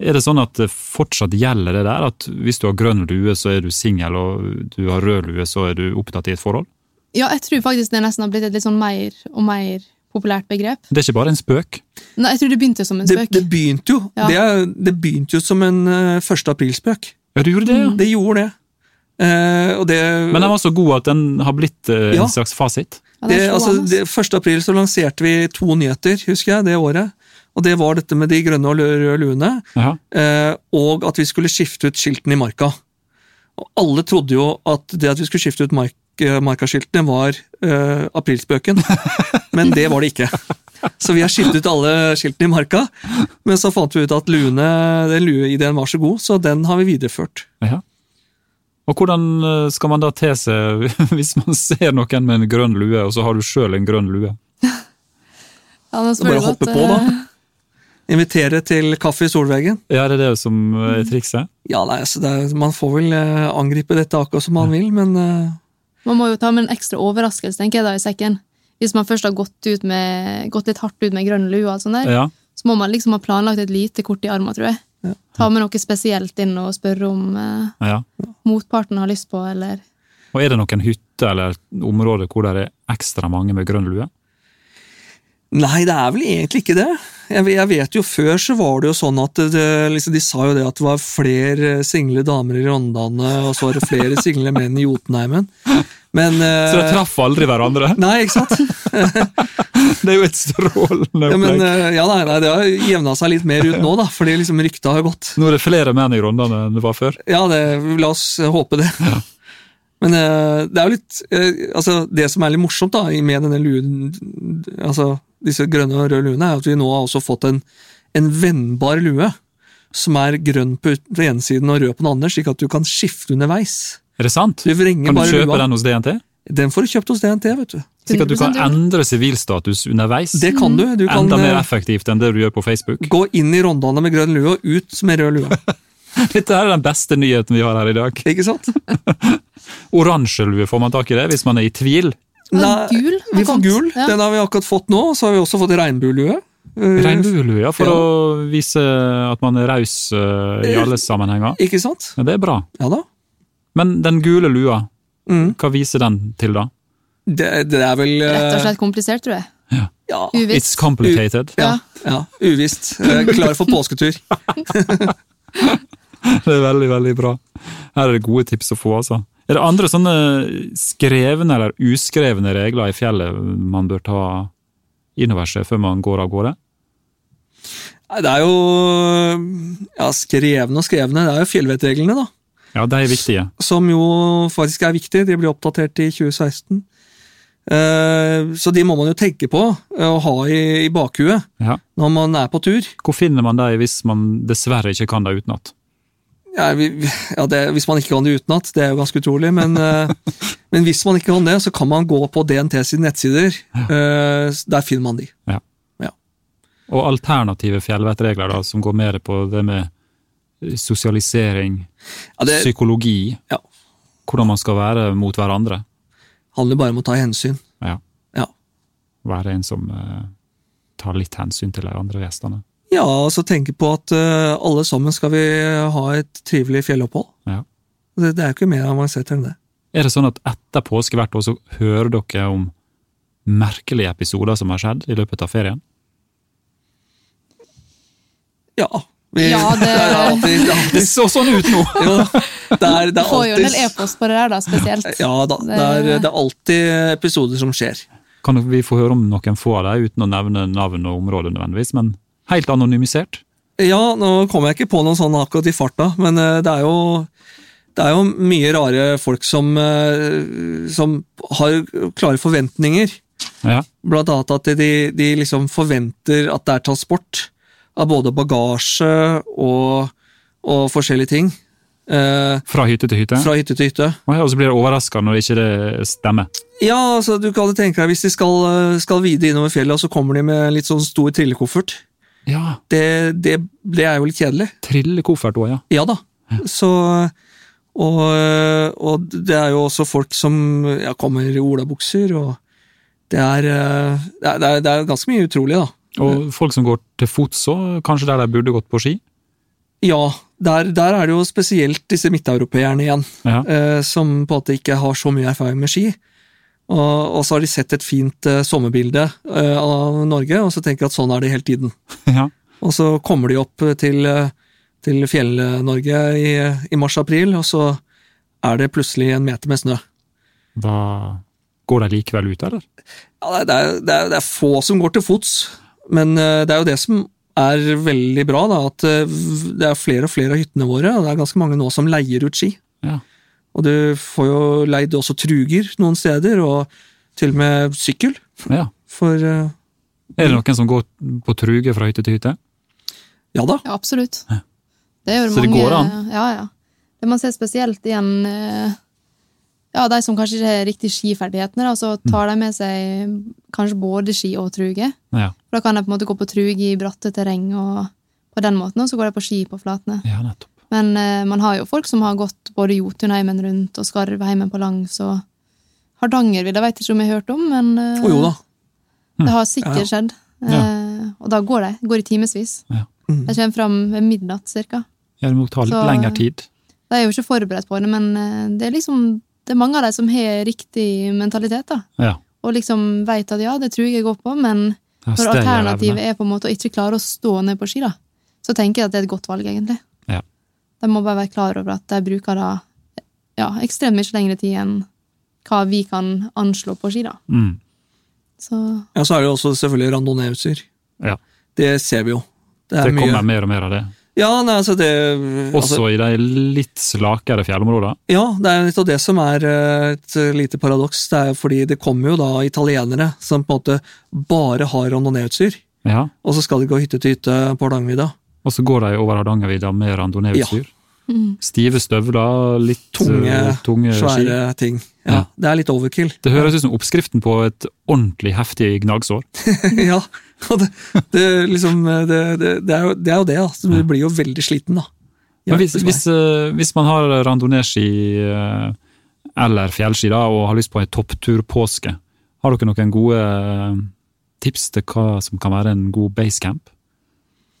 Er det sånn at det fortsatt gjelder det der, at hvis du har grønn lue, så er du singel, og du har rød lue, så er du opptatt i et forhold? ja, jeg tror faktisk det nesten har blitt et litt sånn mer og mer populært begrep. Det er ikke bare en spøk. Nei, jeg tror det begynte som en spøk. det begynte jo Ja. det, det begynte jo som en uh, 1. aprilspøk. Ja, du gjorde det, ja. Det gjorde det. Eh, og det, Men den var så god at den har blitt eh, Ja. en slags fasit. Det altså, det, 1. april så lanserte vi to nyheter, husker jeg, det året. Og det var dette med de grønne og røde luene, Ja. eh, og at vi skulle skifte ut skiltene i marka. Og alle trodde jo at det at vi skulle skifte ut mark, markaskiltene var eh, aprilspøken, <laughs> men det var det ikke. Så vi har skiftet ut alle skiltene i marka, men så fant vi ut at luene, den lueideen var så god, så den har vi videreført. Ja. Og hvordan eh, skal man da te seg <laughs> hvis man ser noen med en grønn lue, og så har du sjøl en grønn lue? <laughs> ja, nå spør Bare hoppe på, da. eh, Invitere til kaffe i solveggen. Ja, det er det det som er trikset? Ja, nei, altså det er, Man får vel eh, angripe dette akkurat som man vil, men eh, Man må jo ta med en ekstra overraskelse, tenker jeg da, i sekken. Hvis man først har gått, ut med, gått litt hardt ut med grønn lue, og alt sånt der, Ja. så må man liksom ha planlagt et lite kort i armen, tror jeg. Ta med noe spesielt inn og spørre om eh, ja. motparten har lyst på, eller Og er det noen hytter eller områder hvor det er ekstra mange med grønn lue? Nei, det er vel egentlig ikke det. Jeg, vet jo Før så var det jo sånn at det, liksom, de sa jo det at det var flere single damer i Rondane, og så var det flere <laughs> single menn i Jotunheimen. Men eh, Så de traff aldri hverandre? <laughs> Nei, ikke sant? <laughs> Det er jo et strålende Ja, men, eh, ja, nei, nei, Det har jevna seg litt mer ut nå, da, fordi liksom ryktet har gått. Nå er det flere menn i Rondane enn det var før. Ja, det, la oss håpe det. Men eh, det er jo litt eh, altså Det som er litt morsomt da, med denne luen, altså disse grønne og røde luene, er at vi nå har også fått en, en vennbar lue. Som er grønn på, ene siden og rød på den andre, slik at du kan skifte underveis. Er det sant? Du Kan du bare kjøpe lua. den hos DNT? Den får du kjøpt hos DNT, vet du. Slik at du kan endre sivilstatus underveis? Det kan du. Du kan Enda mer eh, effektivt enn det du gjør på Facebook? gå inn i Rondane med grønn lue og ut med rød lue. <laughs> Dette er den beste nyheten vi har her i dag. Ikke sant? <laughs> Oransje lue, får man tak i det hvis man er i tvil? Ja, gul vi får gul. Ja. Den har vi akkurat fått nå. Så har vi også fått regnbuelue. Eh, Regnbuelue, ja, for Ja. å vise at man er raus eh, i alle sammenhenger. Ikke sant? Ja, det er bra. Ja da. Men den gule lua, Mm. hva viser den til da? Det, det er vel eh, Rett og slett komplisert, tror jeg. Ja, Ja. Uvisst. complicated. ja, ja, uvisst. Eh, Klar for påsketur. <laughs> Det er veldig, veldig bra. Her er det gode tips å få, altså. Er det andre sånne skrevne eller uskrevne regler i fjellet man bør ta inn over seg før man går av gårde? Nei, Det er jo ja, skrevne og skrevne. Det er jo fjellvettreglene, da. Ja, de er viktige. Som jo faktisk er viktige. De blir oppdatert i 2016. Eh, så de må man jo tenke på eh, og ha i, bakhuet Ja. når man er på tur. Hvor finner man dem hvis man dessverre ikke kan det utenat? Ja, ja, det, hvis man ikke kan det utenat, det er jo ganske utrolig, men, <laughs> eh, men hvis man ikke kan det, så kan man gå på DNT sine nettsider. Eh, der finner man de. Og alternative fjellvettregler da, som går mer på det med sosialisering, Ja, det psykologi, Ja. hvordan man skal være mot hverandre. handler bare om å ta hensyn. Ja. Ja. Være en som eh, tar litt hensyn til de andre gjestene. Ja, altså tenke på at uh, alle sammen skal vi ha et trivelig fjellopphold. Ja. Det, det er jo ikke mer avansert enn det. Er det sånn at etter påske hvert år så hører dere om merkelige episoder som har skjedd i løpet av ferien? Ja. Vi, Ja, <laughs> det- er alltid, det er alltid, så sånn ut nå! jo, det er, det er Får jo en del e-post på det der, da, spesielt. Ja da, det er, det er alltid episoder som skjer. Kan vi få høre om noen få av dem, uten å nevne navn og område nødvendigvis, men helt anonymisert? Ja, nå kommer jeg ikke på noen sånn akkurat i farta, men eh, det er jo det er jo mye rare folk som, eh, som har klare forventninger. Ja. Blant annet at de, de liksom forventer at det er transport av både bagasje og, og forskjellige ting. Eh, Fra hytte til hytte? fra hytte til hytte. Og så blir det overraska når ikke det stemmer. Ja, altså du kan tenke deg hvis de skal, skal vide innover fjellet, og så kommer de med en litt sånn stor trillekoffert. Ja, Det, det, det er jo litt kjedelig. Trillekoffert òg, ja. Ja da. Så og, og det er jo også folk som ja, kommer i olabukser, og det er, eh, det er, det er, det er ganske mye utrolig, da. Og folk som går til fots òg, kanskje der de burde gått på ski? Ja, der, der er det jo spesielt disse midteuropeerne igjen, Ja. eh, som på en måte ikke har så mye erfaring med ski. Og, og så har de sett et fint eh, sommerbilde eh, av Norge, og så tenker de at sånn er det hele tiden. <laughs> ja. Og så kommer de opp til, eh, til Fjell-Norge i, i mars-april, og så er det plutselig en meter med snø. Da går de likevel ut, eller? Ja, det, er, det, er, det er få som går til fots, men det er jo det som er veldig bra, da, at det er flere og flere av hyttene våre, og det er ganske mange nå som leier ut ski. Ja. Og du får jo leid også truger noen steder, og til og med sykkel. ja. For uh, Er det noen som går på truge fra hytte til hytte? ja da, Ja, absolutt. Det er jo Så det går an? Ja, ja. Det man ser spesielt igjen eh, ja, de som kanskje ikke har riktig skiferdighetene, da, så tar de med seg kanskje både ski og truge. Ja, For Da kan de på en måte gå på truge i bratte terreng, og på den måten, og så går de på ski på flatene. ja nettopp. Men eh, man har jo folk som har gått både Jotunheimen rundt og Skarvheimen på langs, og Hardangervidda vet jeg ikke om jeg har hørt om, men eh, oh, jo da. det har sikkert Ja. skjedd. Ja. Eh, og da går de. Går i timevis. Ja. Mm. De kommer fram ved midnatt cirka. Ja, det må ta litt Så- lengre tid. De er jo ikke forberedt på det, men eh, det er liksom det er mange av de som har riktig mentalitet, da. Ja. Og liksom vet at ja, det tror jeg jeg går på, men Ja, når alternativet er på en måte å ikke klare å stå ned på ski, da, så tenker jeg at det er et godt valg, egentlig. De må bare være klar over at de bruker da ja, ekstremt mye lengre tid enn hva vi kan anslå på ski, da. Mm. Så Ja, så er det jo også selvfølgelig randonee-utstyr. Ja. Det ser vi jo. Det er Det mye kommer mer og mer av det. Ja, nei, altså det Også altså, i de litt slakere fjellområdene. Ja, det er litt av det som er eh, et lite paradoks. Det er fordi det kommer jo da italienere som på en måte bare har randonee-utstyr, Ja. og så skal de gå hytte til hytte på Hardangervidda. Og så går de over Hardangervidda med randoneeutstyr. mm. Stive støvler, litt Tunge, uh, tunge ski. Svære ting. Ja, Ja. Det er litt overkill. Det høres ut som oppskriften på et ordentlig heftig gnagsår. <laughs> ja, og det, det, liksom, det, det, det, er jo, det er jo det. Altså. Du blir jo veldig sliten, da. Men hvis, hvis, uh, hvis man har randoneeski uh, eller fjellski da, og har lyst på en toppturpåske, har dere noen gode tips til hva som kan være en god basecamp?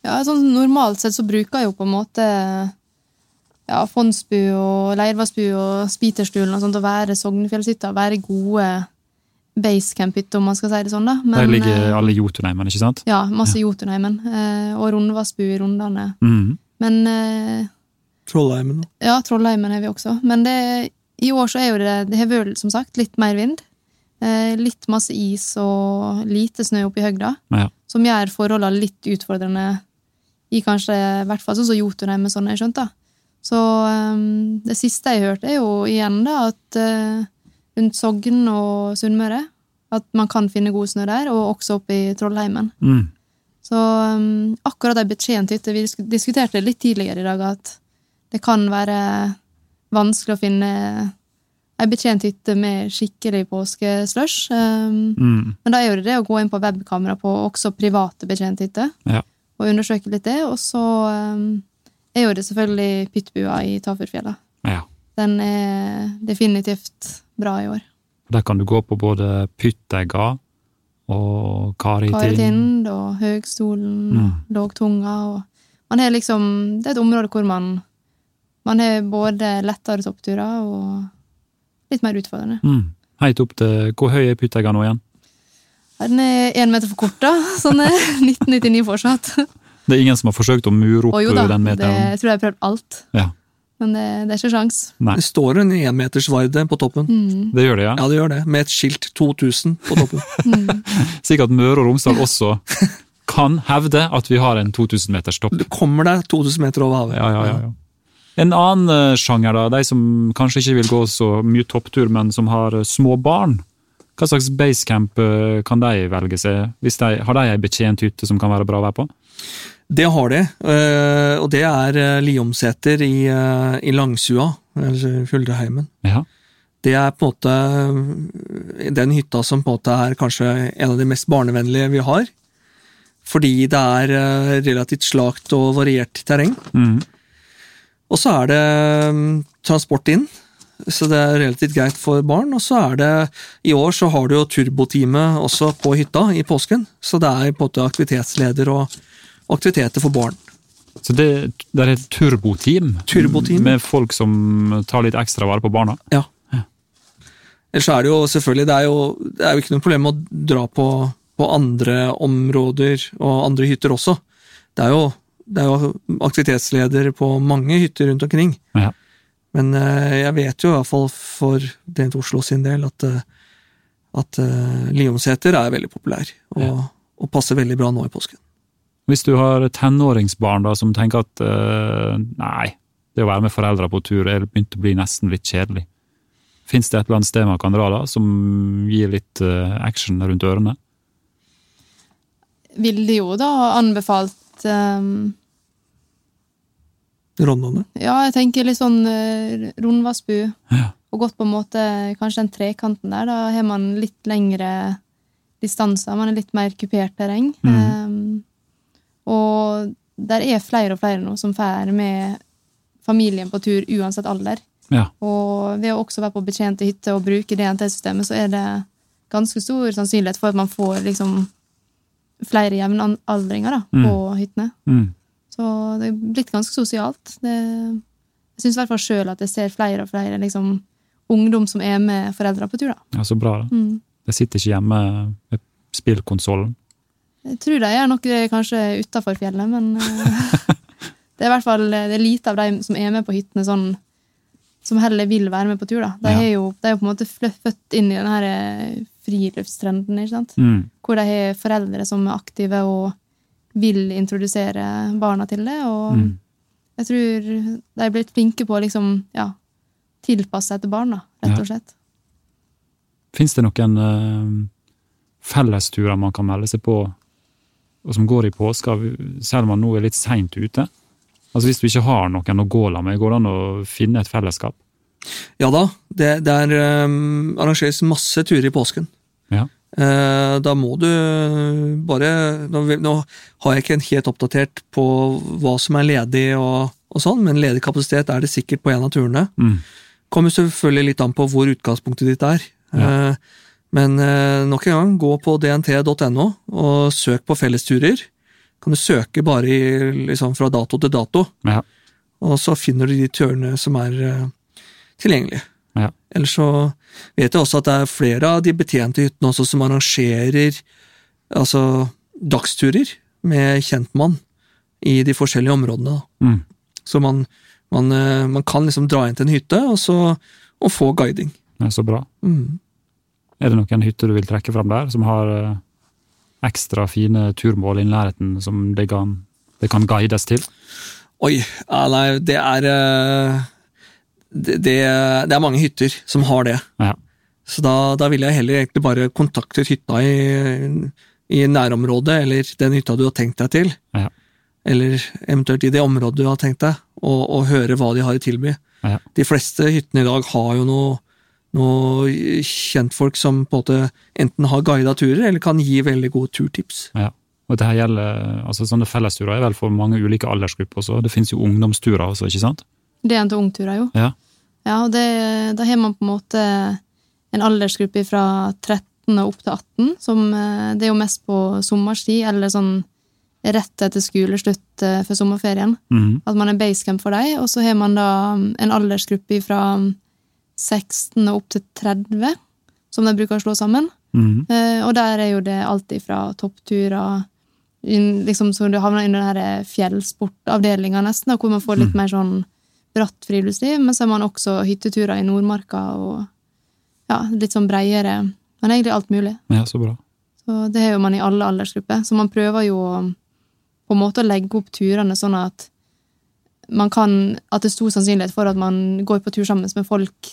Ja, sånn Normalt sett så bruker jeg jo på en måte ja, Fondsbu og Leirvassbu og Spiterstulen og sånt å være Sognefjellshytta, være gode basecamp-hytter, om man skal si det sånn. da. Der ligger eh, alle Jotunheimen, ikke sant? Ja, masse Jotunheimen. Eh, og Rundvassbu i Rondane. Mm. Men eh, Trollheimen. Ja, Trollheimen er vi også. Men det, i år så er jo det Det har vært, som sagt, litt mer vind. Eh, litt masse is og lite snø oppe i høgda. Ja. Som gjør forholdene litt utfordrende i kanskje i hvert fall sånn som med sånn jeg skjønte skjønt. da. Så um, det siste jeg hørte, er jo igjen da at uh, rundt Sogn og Sunnmøre At man kan finne god snø der, og også oppe i Trollheimen. Mm. Så um, akkurat de betjent hytte Vi disk- diskuterte litt tidligere i dag at det kan være vanskelig å finne ei betjent hytte med skikkelig påskeslush. Um, Mm. men da er jo det det å gå inn på webkamera på også private betjenthytter Ja. Og undersøke litt det. Og så um, er jo det selvfølgelig Pyttbua i Tafjordfjella. ja. Den er definitivt bra i år. Der kan du gå på både Pyttegga og Karitind. Karitind og Høgstolen Mm. Lågtunga. Og man har liksom, det er et område hvor man man har både lettere toppturer og litt mer utfordrende. Mm. Helt opp til Hvor høy er Pyttegga nå igjen? Den er én meter for kort, da. Sånn <laughs> er 1999 fortsatt. Det er ingen som har forsøkt å mure opp jo da, den det, meteren? jeg tror jeg har prøvd alt. Ja. Men det, det er ikke sjans. Nei, Det står en énmetersvarde på toppen. Mm. det gjør det, ja. Ja, det gjør det. Med et skilt 2000 på toppen. <laughs> Mm. Sikkert Møre og Romsdal også kan hevde at vi har en 2000 meters topp. Du kommer deg 2000 meter over havet. Ja, ja, ja, ja. En annen eh, sjanger, da, de som kanskje ikke vil gå så mye topptur, men som har eh, små barn. Hva slags basecamp eh, kan de velge seg? De, har de ei betjent hytte som kan være bra å være på? Det har de, eh, og det er eh, Liomseter i, i Langsua, eller Fuldreheimen. Ja. Det er på en måte den hytta som på en måte er kanskje en av de mest barnevennlige vi har. Fordi det er relativt slakt og variert terreng. Mm. Og så er det transport inn, så det er relativt greit for barn. Og så er det I år så har du jo turbotime også på hytta i påsken, så det er på en måte aktivitetsleder og aktiviteter for barn. Så det, det er et turboteam, Turboteam. med folk som tar litt ekstra vare på barna? Ja. Ellers er det jo selvfølgelig det er jo, det er jo ikke noe problem å dra på, på andre områder og andre hytter også. Det er jo, det er jo aktivitetsleder på mange hytter rundt omkring. Ja. Men eh, jeg vet jo i hvert fall for Dent Oslo sin del at, eh, at eh, Liomseter er veldig populær, og, Ja. og passer veldig bra nå i påsken. Hvis du har tenåringsbarn da, som tenker at uh, nei, det å være med foreldre på tur er begynt å bli nesten litt kjedelig. Fins det et eller annet sted man kan dra da, som gir litt uh, action rundt ørene? Ville jo da anbefalt um, Rondane. Ja, jeg tenker litt sånn uh, Rundvassbu. Ja. Og gått på en måte kanskje den trekanten der. Da har man litt lengre distanser. Man er litt mer kupert terreng. Mm. Um, og der er flere og flere nå som drar med familien på tur uansett alder. Ja. Og ved å også være på betjente hytter og bruke DNT-systemet, så er det ganske stor sannsynlighet for at man får liksom flere jevnaldringer da, Mm. på hyttene. Mm. Så det er blitt ganske sosialt. Det, jeg syns i hvert fall sjøl at jeg ser flere og flere liksom, ungdom som er med foreldre på tur. da. ja, så bra. da. Mm. Sitter ikke hjemme med spillkonsollen. Jeg tror de gjør noe kanskje utafor fjellet, men eh, <laughs> det er i hvert fall det er lite av de som er med på hyttene, sånn, som heller vil være med på tur. da. De, Ja. er, jo, de er jo på en måte født inn i denne eh, friluftstrenden, ikke sant? Mm. hvor de har foreldre som er aktive og vil introdusere barna til det. Og Mm. jeg tror de er blitt flinke på å liksom, ja, tilpasse seg til barn, da, rett og slett. Fins det noen uh, fellesturer man kan melde seg på, og som går i påska, selv om man nå er litt seint ute? Altså Hvis du ikke har noen å gå la med, går det an å finne et fellesskap? Ja da, det, det er, um, arrangeres masse turer i påsken. Ja. Eh, da må du bare nå, har jeg ikke en helt oppdatert på hva som er ledig, og, og sånn, men ledig kapasitet er det sikkert på en av turene. Mm. Kommer selvfølgelig litt an på hvor utgangspunktet ditt er. Ja. Eh, men eh, nok en gang, gå på dnt.no og søk på fellesturer. Kan du søke bare i, liksom, fra dato til dato, Ja. og så finner du de turene som er tilgjengelige. Ja. Ellers så vet jeg også at det er flere av de betjente hyttene også som arrangerer altså dagsturer med kjentmann i de forskjellige områdene. Mm. Så man, man, eh, man kan liksom dra inn til en hytte og, så, og få guiding. Det er så bra. Mm. Er det noen hytter du vil trekke fram der, som har eh, ekstra fine turmål i nærheten som det kan, det kan guides til? Oi, ja, nei, det er eh, det, det, er mange hytter som har det. Ja. Så da, da ville jeg heller egentlig bare kontaktet hytta i, i nærområdet, eller den hytta du har tenkt deg til. Ja. Eller eventuelt i det området du har tenkt deg, og, og høre hva de har å tilby. Ja. De fleste hyttene i dag har jo noe, noe kjentfolk som på en måte enten har guida turer, eller kan gi veldig gode turtips. Ja. Og det her gjelder, altså Sånne fellesturer er vel for mange ulike aldersgrupper også. Det finnes jo ungdomsturer også, ikke sant? Det er en til ungturer, jo. Ja. Ja, og det, da har man på en måte en aldersgruppe fra 13 og opp til 18, som eh, det er jo mest på sommerstid, eller sånn rett etter skoleslutt eh, for sommerferien. Mhm. At man er basecamp for dem, og så har man da en aldersgruppe fra 16 og opp til 30, som de bruker å slå sammen. Mm. Eh, og der er jo det alt ifra toppturer liksom, Så du havner under den fjellsportavdelinga, nesten, hvor man får litt mer sånn bratt friluftsliv. Men så har man også hytteturer i Nordmarka og ja, litt sånn breiere. Men egentlig alt mulig. Ja, så bra. Så det har jo man i alle aldersgrupper. Så man prøver jo på en måte å legge opp turene sånn at man kan, at det er stor sannsynlighet for at man går på tur sammen med folk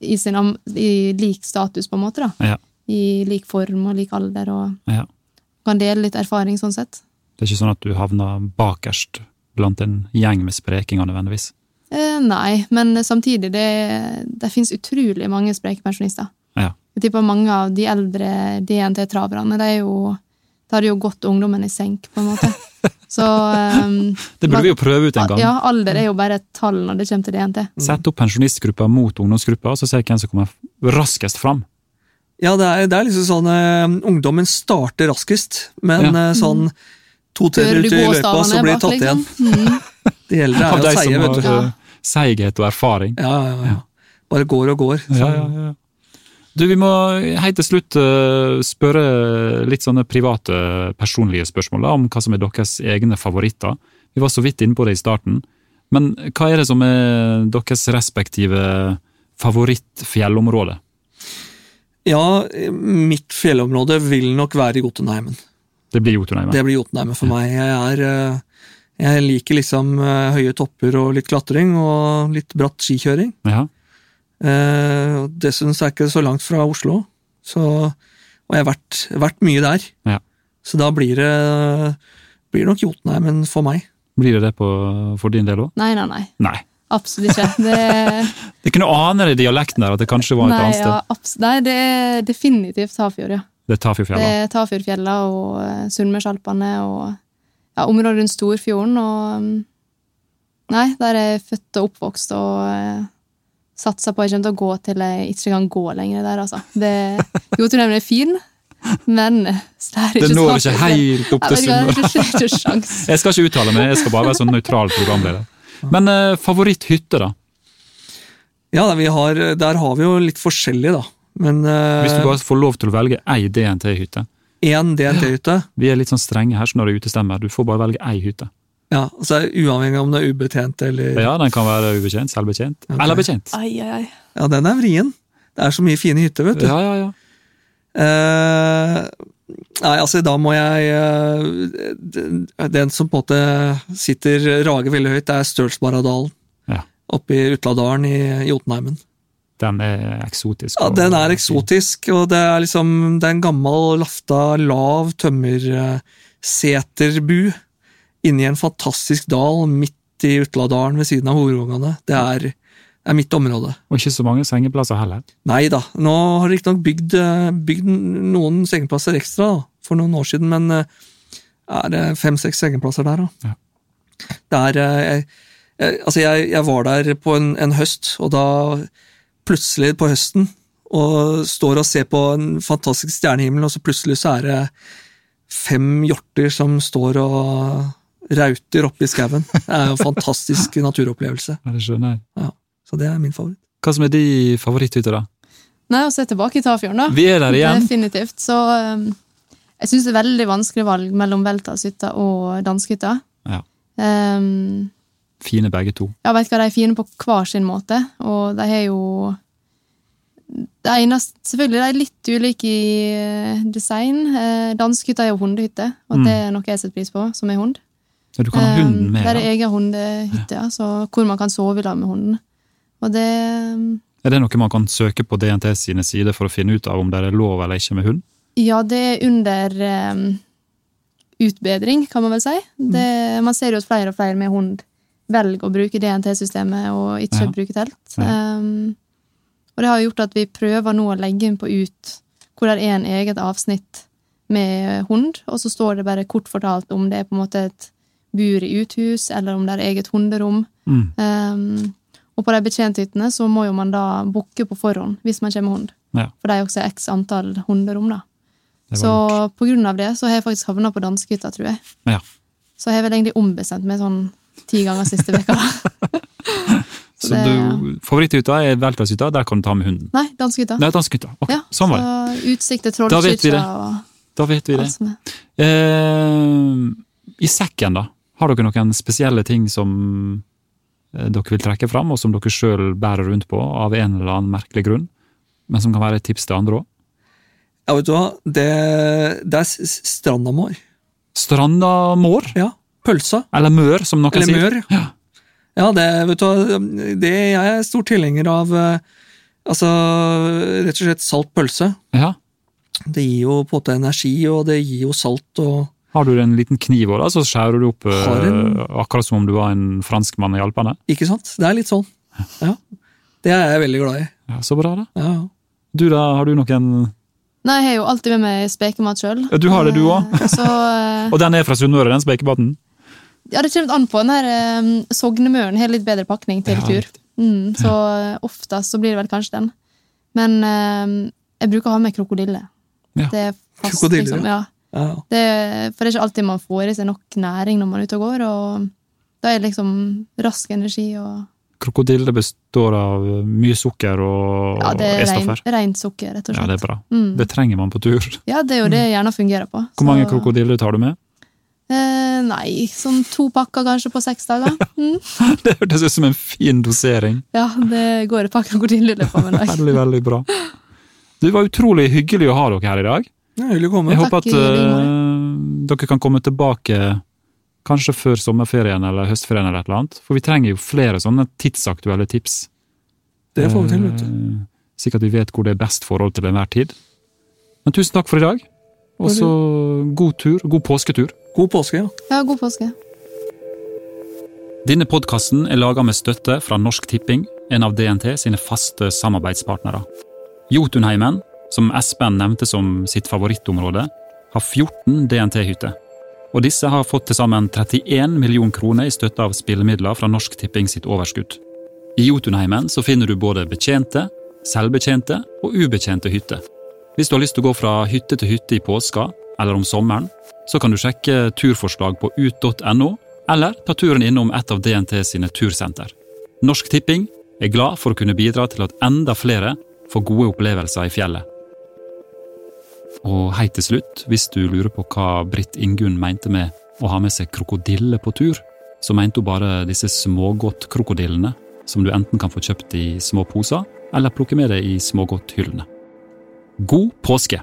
i, sin, i lik status, på en måte. da. Ja. I lik form og lik alder, og Ja. kan dele litt erfaring sånn sett. Det er ikke sånn at du havner bakerst blant en gjeng med sprekinger nødvendigvis. Eh, nei, men samtidig, det, det finnes utrolig mange spreke pensjonister. Ja. Jeg tipper mange av de eldre DNT-traverne, de er jo da har jo gått ungdommen i senk, på en måte. <laughs> Så um, Det burde vi jo prøve ut en gang. Ja, alder er jo bare et tall når det kommer til DNT. Sett opp pensjonistgruppa mot ungdomsgruppa, så ser jeg hvem som kommer raskest fram. Ja, det er, det er liksom sånn uh, Ungdommen starter raskest, men Ja. uh, sånn to-tre minutter i løypa, så blir det bak, tatt igjen. liksom? Mm. De eldre er jo seige, vet du. eh, seighet og erfaring. Ja, ja, ja. Bare går og går. Så. Ja, ja, ja. Du, vi må helt til slutt eh, spørre litt sånne private, personlige spørsmål om hva som er deres egne favoritter. Vi var så vidt inne på det i starten. Men hva er det som er deres respektive favorittfjellområde? Ja, mitt fjellområde vil nok være Jotunheimen. Det blir Jotunheimen. Det blir Jotunheimen for meg. Jeg, er, eh, jeg liker liksom eh, høye topper og litt klatring og litt bratt skikjøring. Ja. Uh, Dessuten så er ikke det så langt fra Oslo, så, og jeg har vært, vært mye der. Ja. Så da blir det, blir det nok Jotunheimen for meg. Blir det det på, for din del òg? Nei, nei, nei. Nei. Absolutt ikke. Det, <laughs> Jeg kunne ane det i dialekten der, at det kanskje var et nei, annet sted. ja, nei, det er definitivt Tafjord, ja. Det er Det Tafjordfjella. er Tafjordfjella og eh, Sunnmørsalpene og ja, området rundt Storfjorden. Og mm, Nei, der er jeg født og oppvokst og eh, satsa på at jeg kommer til å gå til jeg ikke kan gå lenger der, altså. Det- Jotunheimen er fin, men det er Det når ikke helt opp til Jeg Sunnmøre. <laughs> Ikke. Jeg skal ikke uttale meg, jeg skal bare være sånn nøytral programleder. Men eh, favoritthytte, da? Ja, vi har, Der har vi jo litt forskjellig, da. Men Hvis du bare får lov til å velge ei DNT-hytte. Én DNT-hytte, Vi er litt sånn strenge her så når det er utestemmer. Du får bare velge ei hytte. ja, altså uavhengig av om det er ubetjent eller Ja, Den kan være ubetjent, selvbetjent okay. eller betjent. Ai, ai, ai. Ja, den er vrien. Det er så mye fine hytter, vet du. Ja, ja, ja. Eh, nei, altså, da må jeg eh, den- Den som på en måte sitter rager veldig høyt, det er Stølsbaradalen. Ja. Oppe i Utladalen i Jotunheimen. Den er eksotisk. Ja, Den er eksotisk, og det er liksom Det er en gammel, lafta, lav tømmerseterbu inni en fantastisk dal midt i Utladalen ved siden av Horungane. Det er, er mitt område. Og ikke så mange sengeplasser heller. Nei da, nå har de riktignok bygd, eh, bygd noen sengeplasser ekstra da, for noen år siden, men eh, er det fem-seks sengeplasser der, da. Ja. Det er eh, jeg, jeg, Altså, jeg, jeg var der på en, en høst, og da plutselig på høsten og står og ser på en fantastisk stjernehimmel, og så plutselig så er det fem hjorter som står og rauter oppe i skauen. Det er jo en fantastisk <laughs> naturopplevelse. Ja, det skjønner jeg. Så det er min favoritt. Hva som er de favoritthytter, da? Nei, å se er tilbake i Tafjorden, da. Vi er der igjen. Definitivt. Så um, jeg syns det er veldig vanskelig valg mellom Veltashytta og Danskehytta. Ja. Um, Fine begge to. jeg vet hva de er fine på hver sin måte, og de har jo det eneste, Selvfølgelig de er litt ulike i eh, design. Eh, Danskehytta er jo hundehytte, og Mm. det er noe jeg setter pris på, som er hund. Ja, du kan ha hunden med. Det er egen hundehytte, ja, så hvor man kan sove i lag med hunden. Og det Er det noe man kan søke på DNT sine sider for å finne ut av om det er lov eller ikke med hund? Ja, det er under um, utbedring, kan man vel si. Det, man ser jo at flere og flere med hund velger å bruke DNT-systemet og ikke Ja. bruke telt. Um, og det har gjort at vi prøver nå å legge inn på ut hvor det er en eget avsnitt med hund, og så står det bare kort fortalt om det er på en måte et bur i uthus, eller om det er eget hunderom. Mm. Um, og på de betjenthyttene så må jo man da booke på forhånd hvis man kommer med hund. Ja. For det er jo også x antall hunderom, da. Så lurt. på grunn av det så har jeg faktisk havna på danskehytta, tror jeg. Ja. Så jeg har vel egentlig ombestemt meg sånn ti ganger siste uka. <laughs> Så så du, favoritthytta er Veltershytta, der kan du ta med hunden. Nei, danskehytta. Nei, danskhytta. Ok, Ja, sånn var det. Så utsikt til Da vet vi det. Da vet vi det. Eh, I sekken, da? Har dere noen spesielle ting som eh, dere vil trekke fram, og som dere sjøl bærer rundt på av en eller annen merkelig grunn, men som kan være et tips til andre òg? Ja, vet du hva? Det, det er s- s- strandamår. Strandamår? Ja. Pølsa. Eller mør, som noen Eller sier. mør. Ja. Ja, det, vet du det jeg er stor tilhenger av eh, Altså, rett og slett salt pølse. ja. Det gir jo på en måte energi, og det gir jo salt og Har du en liten kniv òg, så skjærer du opp eh, en- akkurat som om du var en franskmann i Alpene? Ikke sant? Det er litt sånn. Ja. Det er jeg veldig glad i. Ja, Så bra, da. Ja. Du da, har du noen Nei, jeg har jo alltid med meg spekemat sjøl. Ja, du har det, du. Så <laughs> eh, Og den er fra Sunnmøre, den spekebaten? Ja, det kommer an på. Den her um, Sognemøren har litt bedre pakning til Ja, tur. Mm, så ja. oftest så blir det vel kanskje den. Men eh, jeg bruker å ha med krokodille. Ja. Det er fast, Krokodille, liksom. Ja. ja. Det, for det er ikke alltid man får i seg nok næring når man er ute og går, og da er det liksom rask energi og Krokodille består av mye sukker og Ja, det er E-stoffer. rent sukker, rett og slett. Ja, det er bra. Mm. Det trenger man på tur. Ja, det er jo det jeg gjerne fungerer på. Hvor mange Så- krokodiller tar du med? Eh, nei, sånn to pakker kanskje på seks dager. <laughs> Mm. Det hørtes ut som en fin dosering. Ja, det går et par krokodiller i løpet av en dag. Veldig, veldig bra. Det var utrolig hyggelig å ha dere her i dag. Ja, Hyggelig å komme. Jeg Takk håper at uh, eh, dere kan komme tilbake kanskje før sommerferien eller høstferien eller et eller annet. For vi trenger jo flere sånne tidsaktuelle tips. Det får vi til, vet du. Eh, Slik at vi vet hvor det er best forhold til enhver tid. Men tusen takk for i dag. Og så god tur, god påsketur. God påske, ja. Ja, god påske. Denne podkasten er laga med støtte fra Norsk Tipping, en av DNT sine faste samarbeidspartnere. Jotunheimen, som Espen nevnte som sitt favorittområde, har 14 DNT-hytter. Og disse har fått til sammen 31 millioner kroner i støtte av spillemidler fra Norsk Tipping sitt overskudd. I Jotunheimen så finner du både betjente, selvbetjente og ubetjente hytter. Hvis du har lyst til å gå fra hytte til hytte i påska eller om sommeren, så kan du sjekke turforslag på ut.no, eller ta turen innom et av DNT sine tursenter. Norsk Tipping er glad for å kunne bidra til at enda flere får gode opplevelser i fjellet. Og hei til slutt, hvis du lurer på hva Britt Ingunn mente med å ha med seg krokodille på tur, så mente hun bare disse smågodtkrokodillene, som du enten kan få kjøpt i små poser, eller plukke med deg i smågodthyllene. God påske!